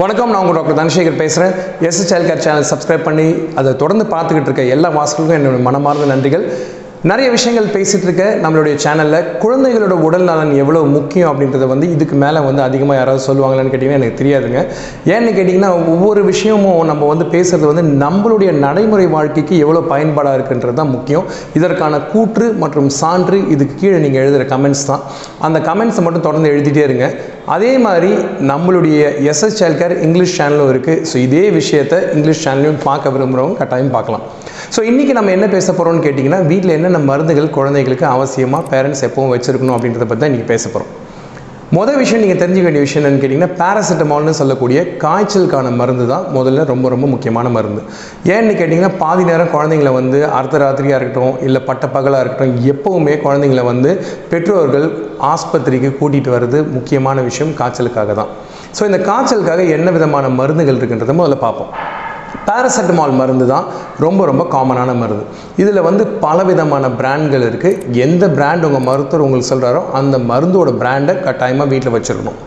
வணக்கம் நான் உங்கள் டாக்டர் தனசேகர் பேசுகிறேன் S child care channel subscribe பண்ணி அதை தொடர்ந்து பார்த்துக்கிட்டு இருக்க எல்லா வாசலுக்கும் என்னுடைய மனமார்ந்த நன்றிகள். நிறைய விஷயங்கள் பேசிகிட்டு இருக்க நம்மளுடைய சேனலில் குழந்தைகளோட உடல் நலன் எவ்வளோ முக்கியம் அப்படின்றத வந்து இதுக்கு மேலே வந்து அதிகமாக யாராவது சொல்லுவாங்களான்னு கேட்டிங்கன்னா எனக்கு தெரியாதுங்க. ஏன்னு கேட்டிங்கன்னா ஒவ்வொரு விஷயமும் நம்ம வந்து பேசுகிறது வந்து நம்மளுடைய நடைமுறை வாழ்க்கைக்கு எவ்வளோ பயன்பாடாக இருக்குன்றது தான் முக்கியம். இதற்கான கூற்று மற்றும் சான்று இதுக்கு கீழே நீங்கள் எழுதுகிற கமெண்ட்ஸ் தான். அந்த கமெண்ட்ஸை மட்டும் தொடர்ந்து எழுதிட்டே இருங்க. அதே மாதிரி நம்மளுடைய எஸ்எஸ் சைல்ட் கேர் இங்கிலீஷ் சேனலும் இருக்குது ஸோ இதே விஷயத்தை இங்கிலீஷ் சேனலையும் பார்க்க விரும்புகிறவங்க கட்டாயம் பார்க்கலாம். ஸோ இன்றைக்கி நம்ம என்ன பேச போகிறோம்னு கேட்டிங்கன்னா வீட்டில் என்னென்ன மருந்துகள் குழந்தைகளுக்கு அவசியமாக பேரண்ட்ஸ் எப்பவும் வச்சுருக்கணும் அப்படின்றத பற்றி தான் இன்றைக்கி பேச போகிறோம் மொதல் விஷயம் நீங்கள் தெரிஞ்சுக்க வேண்டிய விஷயம் என்னன்னு கேட்டிங்கன்னா பேராசிட்டமால்னு சொல்லக்கூடிய காய்ச்சலுக்கான மருந்து தான் முதல்ல ரொம்ப ரொம்ப முக்கியமான மருந்து. ஏன்னு கேட்டிங்கன்னா பாதி நேரம் குழந்தைங்கள வந்து அர்த்த ராத்திரியாக இருக்கட்டும் இல்லை பட்ட பகலாக இருக்கட்டும் எப்போவுமே குழந்தைங்கள வந்து பெற்றோர்கள் ஆஸ்பத்திரிக்கு கூட்டிகிட்டு வர்றது முக்கியமான விஷயம் காய்ச்சலுக்காக தான். ஸோ இந்த காய்ச்சலுக்காக என்ன விதமான மருந்துகள் இருக்குன்றதை முதல்ல பார்ப்போம். பேராசெட்டமால் மருந்து தான் ரொம்ப ரொம்ப காமனான மருந்து. இதில் வந்து பல விதமான பிராண்ட்கள் இருக்குது எந்த பிராண்ட் உங்கள் மருத்துவர் உங்களுக்கு சொல்கிறாரோ அந்த மருந்தோட பிராண்டை கட்டாயமாக வீட்டில் வச்சுருக்கணும்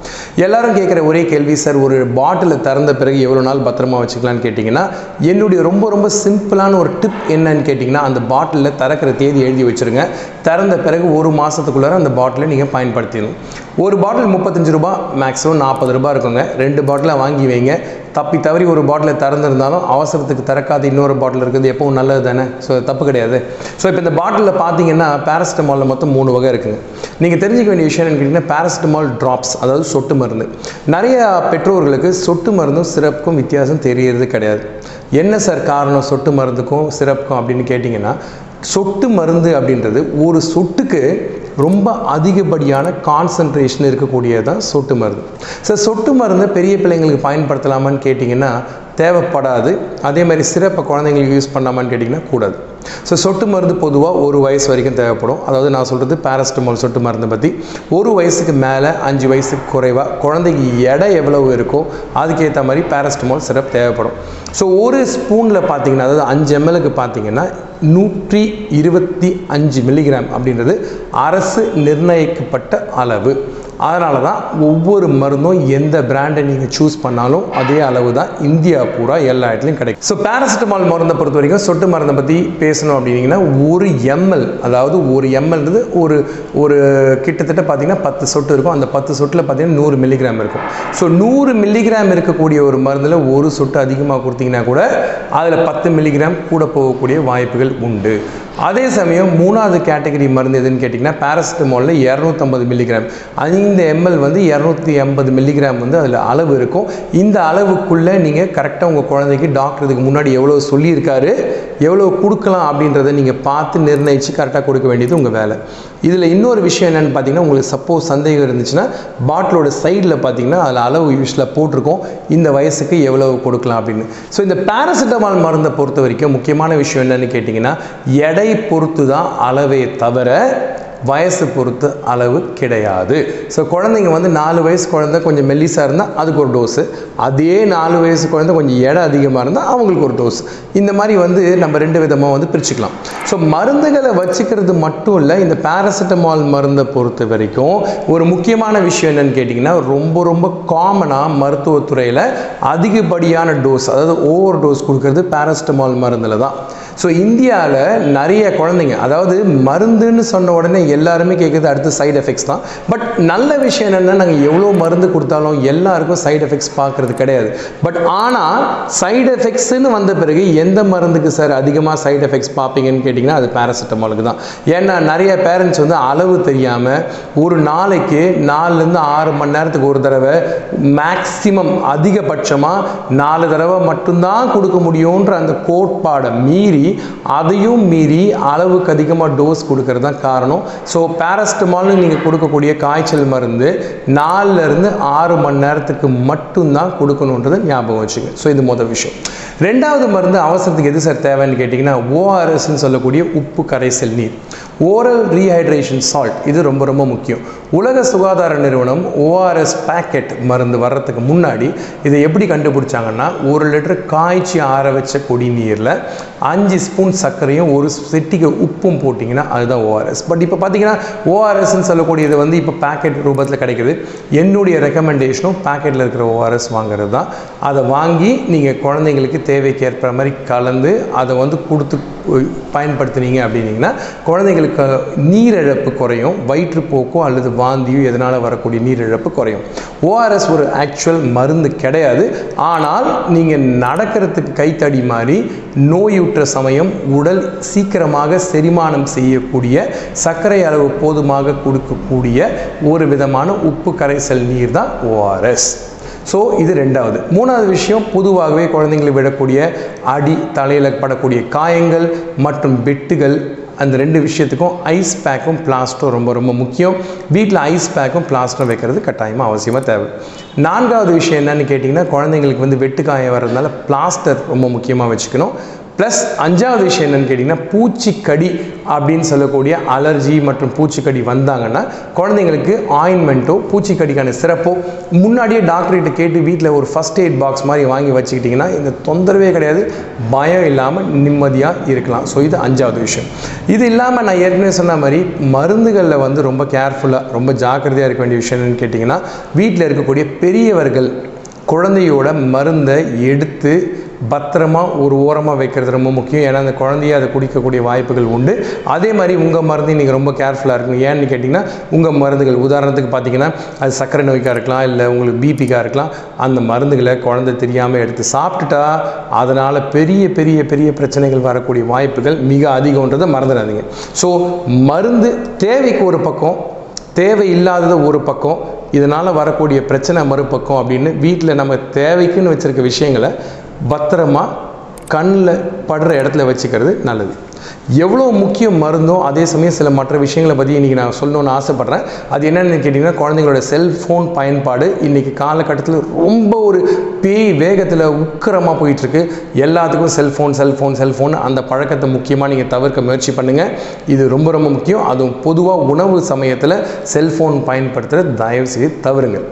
எல்லாரும் கேட்குற ஒரே கேள்வி சார் ஒரு பாட்டிலை திறந்த பிறகு எவ்வளோ நாள் பத்திரமா வச்சுக்கலான்னு கேட்டிங்கன்னா? என்னுடைய ரொம்ப ரொம்ப சிம்பிளான ஒரு டிப் என்னன்னு கேட்டிங்கன்னா அந்த பாட்டிலில் திறக்கிற தேதி எழுதி வச்சுருங்க. திறந்த பிறகு ஒரு மாதத்துக்குள்ளார அந்த பாட்டிலை நீங்கள் பயன்படுத்திடணும். ஒரு பாட்டில் முப்பத்தஞ்சு ரூபா மேக்ஸிமம் நாற்பது ரூபாய் இருக்குங்க. ரெண்டு பாட்டிலை வாங்கி வைங்க. தப்பி தவறி ஒரு பாட்டிலை திறந்துருந்தாலும் அவசரத்துக்கு திறக்காத இன்னொரு பாட்டில் இருக்குது. எப்பவும் நல்லது தானே? ஸோ தப்பு கிடையாது. ஸோ இப்போ இந்த பாட்டிலில் பார்த்தீங்கன்னா பேராசிட்டமாலில் மொத்தம் மூணு வகை இருக்குங்க. நீங்கள் தெரிஞ்சிக்க வேண்டிய விஷயம் என்னன்னு கேட்டிங்கன்னா பேராசிட்டமால் ட்ராப்ஸ் அதாவது சொட்டு மருந்து. நிறைய பெற்றோர்களுக்கு சொட்டு மருந்தும் சிறப்புக்கும் வித்தியாசம் தெரியறது கிடையாது. என்ன சார் காரணம் சொட்டு மருந்துக்கும் சிறப்புக்கும் அப்படின்னு கேட்டிங்கன்னா சொட்டு மருந்து அப்படின்றது ஒரு சொட்டுக்கு ரொம்ப அதிகப்படியான கான்சன்ட்ரேஷன் இருக்கக்கூடியது தான் சொட்டு மருந்து. சார் சொட்டு மருந்தை பெரிய பிள்ளைங்களுக்கு பயன்படுத்தலாமான்னு கேட்டிங்கன்னா தேவைப்படாது. அதே மாதிரி சிறப்பை குழந்தைங்களுக்கு யூஸ் பண்ணலாமான்னு கேட்டிங்கன்னா கூடாது. ஸோ சொட்டு மருந்து பொதுவாக ஒரு வயசு வரைக்கும் தேவைப்படும். அதாவது நான் சொல்கிறது பேரஸ்டமால் சொட்டு மருந்தை பற்றி ஒரு வயசுக்கு மேலே அஞ்சு வயசுக்கு குறைவாக குழந்தைக்கு எடை எவ்வளவு இருக்கோ அதுக்கேற்ற மாதிரி பேரஸ்டமால் சிரப் தேவைப்படும். ஸோ ஒரு ஸ்பூனில் பார்த்தீங்கன்னா அதாவது அஞ்சு எம்எல்க்கு பார்த்தீங்கன்னா நூற்றி இருபத்தி அஞ்சு மில்லிகிராம் அப்படின்றது அரசு நிர்ணயிக்கப்பட்ட அளவு. அதனால தான் ஒவ்வொரு மருந்தும் எந்த பிராண்டை நீங்கள் சூஸ் பண்ணாலும் அதே அளவு தான் இந்தியா பூரா எல்லா இடத்துலையும் கிடைக்கும். ஸோ பேராசிட்டமால் மருந்தை பொறுத்த வரைக்கும் சொட்டு மருந்தை பற்றி பேசணும் அப்படின்னீங்கன்னா ஒரு எம்எல் அதாவது ஒரு எம்எல்ன்றது ஒரு ஒரு கிட்டத்தட்ட பார்த்தீங்கன்னா பத்து சொட்டு இருக்கும். அந்த பத்து சொட்டில் பார்த்தீங்கன்னா நூறு மில்லிகிராம் இருக்கும். ஸோ நூறு மில்லிகிராம் இருக்கக்கூடிய ஒரு மருந்தில் ஒரு சொட்டு அதிகமாக கொடுத்தீங்கன்னா கூட அதில் பத்து மில்லிகிராம் கூட போகக்கூடிய வாய்ப்புகள் உண்டு. அதே சமயம் மூணாவது கேட்டகரி மருந்து எதுன்னு கேட்டிங்கன்னா பேராசிட்டமாலில் இரநூத்தம்பது மில்லிகிராம் ஐந்து எம்எல் வந்து இரநூத்தி எண்பது மில்லிகிராம் வந்து அதில் அளவு இருக்கும். இந்த அளவுக்குள்ளே நீங்கள் கரெக்டாக உங்கள் குழந்தைக்கு டாக்டர் இதுக்கு முன்னாடி எவ்வளோ சொல்லியிருக்காரு எவ்வளோ கொடுக்கலாம் அப்படின்றத நீங்கள் பார்த்து நிர்ணயித்து கரெக்டாக கொடுக்க வேண்டியது உங்கள் வேலை. இதில் இன்னொரு விஷயம் என்னென்னு பார்த்தீங்கன்னா உங்களுக்கு சப்போஸ் சந்தேகம் இருந்துச்சுன்னா பாட்டிலோட சைடில் பார்த்தீங்கன்னா அதில் அளவு யூஸில் போட்டிருக்கோம். இந்த வயசுக்கு எவ்வளவு கொடுக்கலாம் அப்படின்னு. ஸோ இந்த பேராசிட்டமால் மருந்தை பொறுத்த வரைக்கும் முக்கியமான விஷயம் என்னென்னு கேட்டிங்கன்னா எடை பொறுத்து தான் அளவே தவிர வயசு பொறுத்து அளவு கிடையாது. ஸோ குழந்தைங்க வந்து நாலு வயசு குழந்தை கொஞ்சம் மெல்லிஸாக இருந்தால் அதுக்கு ஒரு டோஸு அதே நாலு வயசு குழந்தை கொஞ்சம் எடை அதிகமாக இருந்தால் அவங்களுக்கு ஒரு டோஸ் இந்த மாதிரி வந்து நம்ம ரெண்டு விதமாக வந்து பிரிச்சுக்கலாம். ஸோ மருந்துகளை வச்சுக்கிறது மட்டும் இல்லை இந்த பேராசிட்டமால் மருந்தை பொறுத்த வரைக்கும் ஒரு முக்கியமான விஷயம் என்னன்னு கேட்டிங்கன்னா ரொம்ப ரொம்ப காமனாக மருத்துவத்துறையில் அதிகப்படியான டோஸ் அதாவது ஓவர் டோஸ் கொடுக்கறது பேராசிட்டமால் மருந்தில் தான். ஸோ இந்தியாவில் நிறைய குழந்தைங்க அதாவது மருந்துன்னு சொன்ன உடனே எல்லாருமே கேட்குறது அடுத்து சைடு எஃபெக்ட்ஸ் தான். பட் நல்ல விஷயம் என்னென்னா நாங்கள் எவ்வளோ மருந்து கொடுத்தாலும் எல்லாருக்கும் சைடு எஃபெக்ட்ஸ் பார்க்குறது கிடையாது. பட் ஆனால் சைடு எஃபெக்ட்ஸ்னு வந்த பிறகு எந்த மருந்துக்கு சார் அதிகமாக சைடு எஃபெக்ட்ஸ் பார்ப்பீங்கன்னு கேட்டிங்கன்னா அது பேராசிட்டமாலுக்கு தான். ஏன்னா நிறைய பேரண்ட்ஸ் வந்து அளவு தெரியாமல் ஒரு நாளைக்கு நாலுலேருந்து ஆறு மணி நேரத்துக்கு ஒரு தடவை மேக்சிமம் அதிகபட்சமாக நாலு தடவை மட்டும்தான் கொடுக்க முடியுன்ற அந்த கோட்பாடை மீறி அதையும் மீறி அளவுக்கு அதிகமாக டோஸ் கொடுக்கறது தான் காரணம். ஸோ பேரஸ்டமால்னு நீங்கள் கொடுக்கக்கூடிய காய்ச்சல் மருந்து நாலுலேருந்து ஆறு மணி நேரத்துக்கு மட்டும்தான் கொடுக்கணுன்றதை ஞாபகம் வச்சுங்க. ஸோ இது முதல் விஷயம். ரெண்டாவது மருந்து அவசரத்துக்கு எது சார் தேவைன்னு கேட்டிங்கன்னா ஓஆர்எஸ்ன்னு சொல்லக்கூடிய உப்பு கரைசல் நீர். ஓரல் ரீஹைட்ரேஷன் சால்ட் இது ரொம்ப ரொம்ப முக்கியம். உலக சுகாதார நிறுவனம் ஓஆர்எஸ் பேக்கெட் மருந்து வர்றதுக்கு முன்னாடி இதை எப்படி கண்டுபிடிச்சாங்கன்னா ஒரு லிட்டர் காய்ச்சி ஆற வச்ச குடிநீரில் அஞ்சு ஸ்பூன் சர்க்கரையும் ஒரு சிட்டிக்கு உப்பும் போட்டிங்கன்னா அதுதான் ஓஆர்எஸ் பட் இப்போ பார்த்தீங்கன்னா ஓஆர்எஸ்ன்னு சொல்லக்கூடியது வந்து இப்போ பேக்கெட் ரூபத்தில் கிடைக்குது. என்னுடைய ரெக்கமெண்டேஷனும் பேக்கெட்டில் இருக்கிற ஓஆர்எஸ் வாங்குறது தான். அதை வாங்கி நீங்கள் குழந்தைங்களுக்கு தேவைக்கேற்ப மாதிரி கலந்து அதை வந்து கொடுத்து பயன்படுத்துனீங்க அப்படின்னீங்கன்னா குழந்தைங்களுக்கு நீரிழப்பு குறையும் வயிற்றுப்போக்கோ அல்லது வாந்தியும் எதனால் வரக்கூடிய நீரிழப்பு குறையும். ஓஆர்எஸ் ஒரு ஆக்சுவல் மருந்து கிடையாது. ஆனால் நீங்கள் நடக்கிறதுக்கு கைத்தடி மாதிரி நோயுற்ற சமயம் உடல் சீக்கிரமாக செரிமானம் செய்யக்கூடிய சர்க்கரை அளவு போதுமாக கொடுக்கக்கூடிய ஒரு விதமான உப்பு கரைசல் நீர் தான் ஓஆர்எஸ் ஸோ இது ரெண்டாவது. மூணாவது விஷயம் பொதுவாகவே குழந்தைங்களை விடக்கூடிய அடி தலையில் படக்கூடிய காயங்கள் மற்றும் வெட்டுகள் அந்த ரெண்டு விஷயத்துக்கும் ஐஸ் பேக்கும் பிளாஸ்டோ ரொம்ப ரொம்ப முக்கியம். வீட்டில் ஐஸ் பேக்கும் பிளாஸ்டோ வைக்கிறது கட்டாயமாக அவசியமாக தேவை. நான்காவது விஷயம் என்னன்னு கேட்டிங்கன்னா குழந்தைங்களுக்கு வந்து வெட்டுக்காயம் வர்றதுனால பிளாஸ்டர் ரொம்ப முக்கியமாக வச்சுக்கணும். ப்ளஸ் அஞ்சாவது விஷயம் என்னென்னு கேட்டிங்கன்னா பூச்சிக்கடி அப்படின்னு சொல்லக்கூடிய அலர்ஜி மற்றும் பூச்சிக்கடி வந்தாங்கன்னா குழந்தைங்களுக்கு ஆயின்மெண்ட்டோ பூச்சிக்கடிக்கான சிறப்போ முன்னாடியே டாக்டர்கிட்ட கேட்டு வீட்டில் ஒரு ஃபஸ்ட் எய்ட் பாக்ஸ் மாதிரி வாங்கி வச்சுக்கிட்டிங்கன்னா இந்த தொந்தரவே கிடையாது. பயம் இல்லாமல் நிம்மதியாக இருக்கலாம். ஸோ இது அஞ்சாவது விஷயம். இது இல்லாமல் நான் ஏற்கனவே சொன்ன மாதிரி மருந்துகளில் வந்து ரொம்ப கேர்ஃபுல்லாக ரொம்ப ஜாக்கிரதையாக இருக்க வேண்டிய விஷயம் என்னென்னு கேட்டிங்கன்னா வீட்டில் இருக்கக்கூடிய பெரியவர்கள் குழந்தையோட மருந்தை எடுத்து பத்திரமா ஒரு ஓரமாக வைக்கிறது ரொம்ப முக்கியம். ஏன்னா அந்த குழந்தைய அதை குடிக்கக்கூடிய வாய்ப்புகள் உண்டு. அதே மாதிரி உங்கள் மருந்து நீங்கள் ரொம்ப கேர்ஃபுல்லாக இருக்கணும். ஏன்னு கேட்டிங்கன்னா உங்கள் மருந்துகள் உதாரணத்துக்கு பார்த்தீங்கன்னா அது சர்க்கரை நோய்க்காக இருக்கலாம் இல்லை உங்களுக்கு பிபிக்காக இருக்கலாம் அந்த மருந்துகளை குழந்தை தெரியாமல் எடுத்து சாப்பிட்டுட்டா அதனால் பெரிய பெரிய பெரிய பிரச்சனைகள் வரக்கூடிய வாய்ப்புகள் மிக அதிகம்ன்றதை மறந்துடாதீங்க. ஸோ மருந்து தேவைக்கு ஒரு பக்கம் தேவை இல்லாதது ஒரு பக்கம் இதனால் வரக்கூடிய பிரச்சனை மறுபக்கம் அப்படின்னு வீட்டில் நம்ம தேவைக்குன்னு வச்சுருக்க விஷயங்களை பத்திரமா கண்ணில் படுற இடத்துல வச்சுக்கிறது நல்லது. எவ்வளோ முக்கிய மருந்தோ அதே சமயம் சில மற்ற விஷயங்களை பற்றி இன்றைக்கி நான் சொல்லணும்னு ஆசைப்பட்றேன். அது என்னென்னு கேட்டிங்கன்னா குழந்தைங்களோட செல்ஃபோன் பயன்பாடு இன்றைக்கி காலகட்டத்தில் ரொம்ப ஒரு பேய் வேகத்தில் உக்கிரமாக போயிட்டுருக்கு. எல்லாத்துக்கும் செல்ஃபோன் செல்ஃபோன் செல்ஃபோன் அந்த பழக்கத்தை முக்கியமாக நீங்கள் தவிர்க்க முயற்சி பண்ணுங்கள் இது ரொம்ப ரொம்ப முக்கியம். அதுவும் பொதுவாக உணவு சமயத்தில் செல்ஃபோன் பயன்படுத்துகிற தயவுசெய்து தவறுங்கள்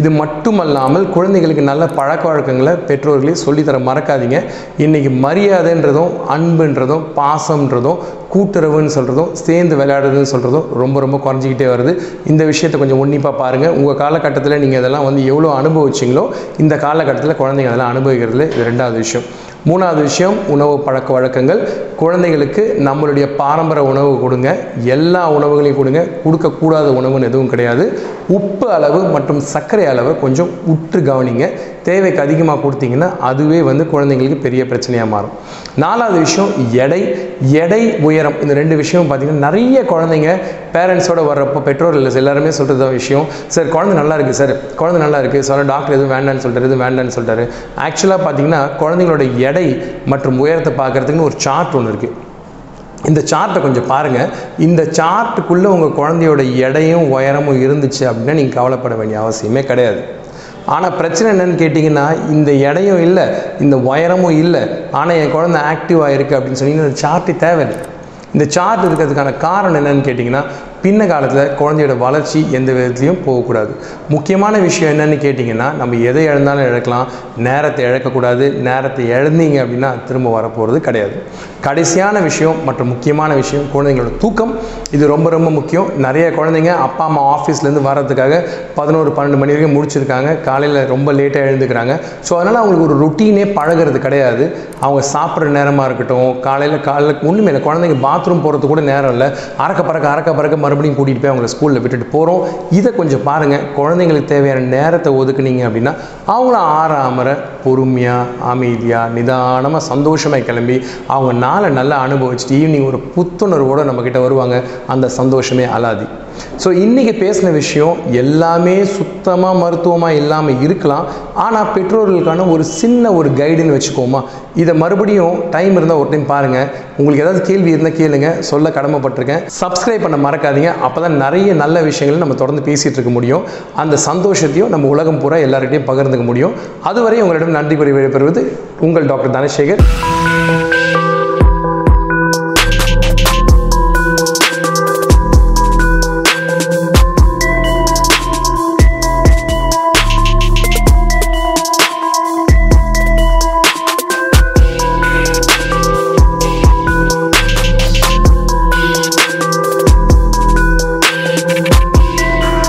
இது மட்டுமல்லாமல் குழந்தைகளுக்கு நல்ல பழக்க வழக்கங்களை பெற்றோர்களே சொல்லித்தர மறக்காதீங்க. இன்றைக்கி மரியாதைன்றதும் அன்புன்றதும் பாசம்ன்றதும் கூட்டுறவுன்னு சொல்கிறதும் சேர்ந்து விளையாடுறதுன்னு சொல்கிறதும் ரொம்ப ரொம்ப குறைஞ்சிக்கிட்டே வருது. இந்த விஷயத்தை கொஞ்சம் உன்னிப்பாக பாருங்கள் உங்கள் காலகட்டத்தில் நீங்கள் இதெல்லாம் வந்து எவ்வளோ அனுபவிச்சிங்களோ இந்த காலகட்டத்தில் குழந்தைங்க அதெல்லாம் அனுபவிக்கிறதுல இது ரெண்டாவது விஷயம். மூணாவது விஷயம் உணவு பழக்க வழக்கங்கள். குழந்தைகளுக்கு நம்மளுடைய பாரம்பரிய உணவு கொடுங்க. எல்லா உணவுகளையும் கொடுங்க. கொடுக்கக்கூடாத உணவுன்னு எதுவும் கிடையாது. உப்பு அளவு மற்றும் சர்க்கரை அளவை கொஞ்சம் உற்று கவனிங்க. தேவைக்கு அதிகமாக கொடுத்தீங்கன்னா அதுவே வந்து குழந்தைங்களுக்கு பெரிய பிரச்சனையாக மாறும். நாலாவது விஷயம் எடை. எடை உயரம். இந்த ரெண்டு விஷயமும் பார்த்தீங்கன்னா நிறைய குழந்தைங்க பேரண்ட்ஸோட வர்றப்போ பெற்றோர்கள் எல்லாருமே சொல்கிறத விஷயம். சார் குழந்தை நல்லா இருக்குது சார். குழந்தை நல்லா இருக்குது சார் டாக்டர் எதுவும் வேண்டான்னு சொல்கிறார் எதுவும் வேண்டான்னு சொல்கிறாரு ஆக்சுவலாக பார்த்தீங்கன்னா குழந்தைங்களோட எடை மற்றும் உயரத்தை பார்க்கறதுக்குன்னு ஒரு சார்ட் ஒன்று இருக்குது இந்த சார்ட்டை கொஞ்சம் பாருங்கள் இந்த சார்ட்டுக்குள்ளே உங்கள் குழந்தையோட எடையும் உயரமும் இருந்துச்சு அப்படின்னா நீங்கள் கவலைப்பட வேண்டிய அவசியமே கிடையாது. ஆனால் பிரச்சனை என்னன்னு கேட்டிங்கன்னா இந்த எடையும் இல்லை இந்த உயரமும் இல்லை ஆனால் என் குழந்தை ஆக்டிவாக இருக்குது அப்படின்னு சொன்னீங்கன்னா இந்த சார்ட்டு தேவையில்லை. இந்த சார்ட் இருக்கிறதுக்கான காரணம் என்னன்னு கேட்டிங்கன்னா பின்ன காலத்தில் குழந்தையோட வளர்ச்சி எந்த விதத்துலையும் போகக்கூடாது முக்கியமான விஷயம் என்னன்னு கேட்டிங்கன்னா நம்ம எதை இழந்தாலும் இழக்கலாம். நேரத்தை இழக்கக்கூடாது நேரத்தை இழந்தீங்க அப்படின்னா திரும்ப வரப்போகிறது கிடையாது. கடைசியான விஷயம் மற்றும் முக்கியமான விஷயம் குழந்தைங்களோட தூக்கம். இது ரொம்ப ரொம்ப முக்கியம். நிறைய குழந்தைங்க அப்பா அம்மா ஆஃபீஸ்லேருந்து வர்றதுக்காக பதினோரு பன்னெண்டு மணி வரைக்கும் முடிச்சிருக்காங்க காலையில் ரொம்ப லேட்டாக எழுந்துக்கிறாங்க. ஸோ அதனால் அவங்களுக்கு ஒரு ரொட்டீனே பழகிறது கிடையாது. அவங்க சாப்பிட்ற நேரமாக இருக்கட்டும் காலையில் காலையில் ஒன்றுமே இல்லை. குழந்தைங்க பாத்ரூம் போகிறது கூட நேரம் இல்லை. அறக்க பறக்க அறக்க பறக்க மறுபடியும் கூட்டிகிட்டு போய் அவங்கள ஸ்கூலில் விட்டுட்டு போகிறோம் இதை கொஞ்சம் பாருங்கள் குழந்தைங்களுக்கு தேவையான நேரத்தை ஒதுக்குனீங்க அப்படின்னா அவங்கள ஆறாமற பொறுமையாக அமைதியாக நிதானமாக சந்தோஷமாக கிளம்பி அவங்க நாளை நல்லா அனுபவிச்சுட்டு ஈவினிங் ஒரு புத்துணர்வோடு நம்மக்கிட்ட வருவாங்க. அந்த சந்தோஷமே அலாதி. ஸோ இன்றைக்கி பேசின விஷயம் எல்லாமே சுத்தமாக மருத்துவமாக இல்லாமல் இருக்கலாம். ஆனால் பெற்றோர்களுக்கான ஒரு சின்ன ஒரு கைடுன்னு வச்சுக்கோமா. இதை மறுபடியும் டைம் இருந்தால் ஒரு டைம் பாருங்கள் உங்களுக்கு ஏதாவது கேள்வி இருந்தால் கேளுங்க. சொல்ல கடமைப்பட்டிருக்கேன். சப்ஸ்கிரைப் பண்ண மறக்காதீங்க. அப்போ தான் நிறைய நல்ல விஷயங்களை நம்ம தொடர்ந்து பேசிகிட்டு இருக்க முடியும். அந்த சந்தோஷத்தையும் நம்ம உலகம் பூரா எல்லார்கிட்டையும் பகிர்ந்துக்க முடியும். அதுவரை உங்களிடம் நன்றி கூறி உங்கள் டாக்டர் தனசேகர்.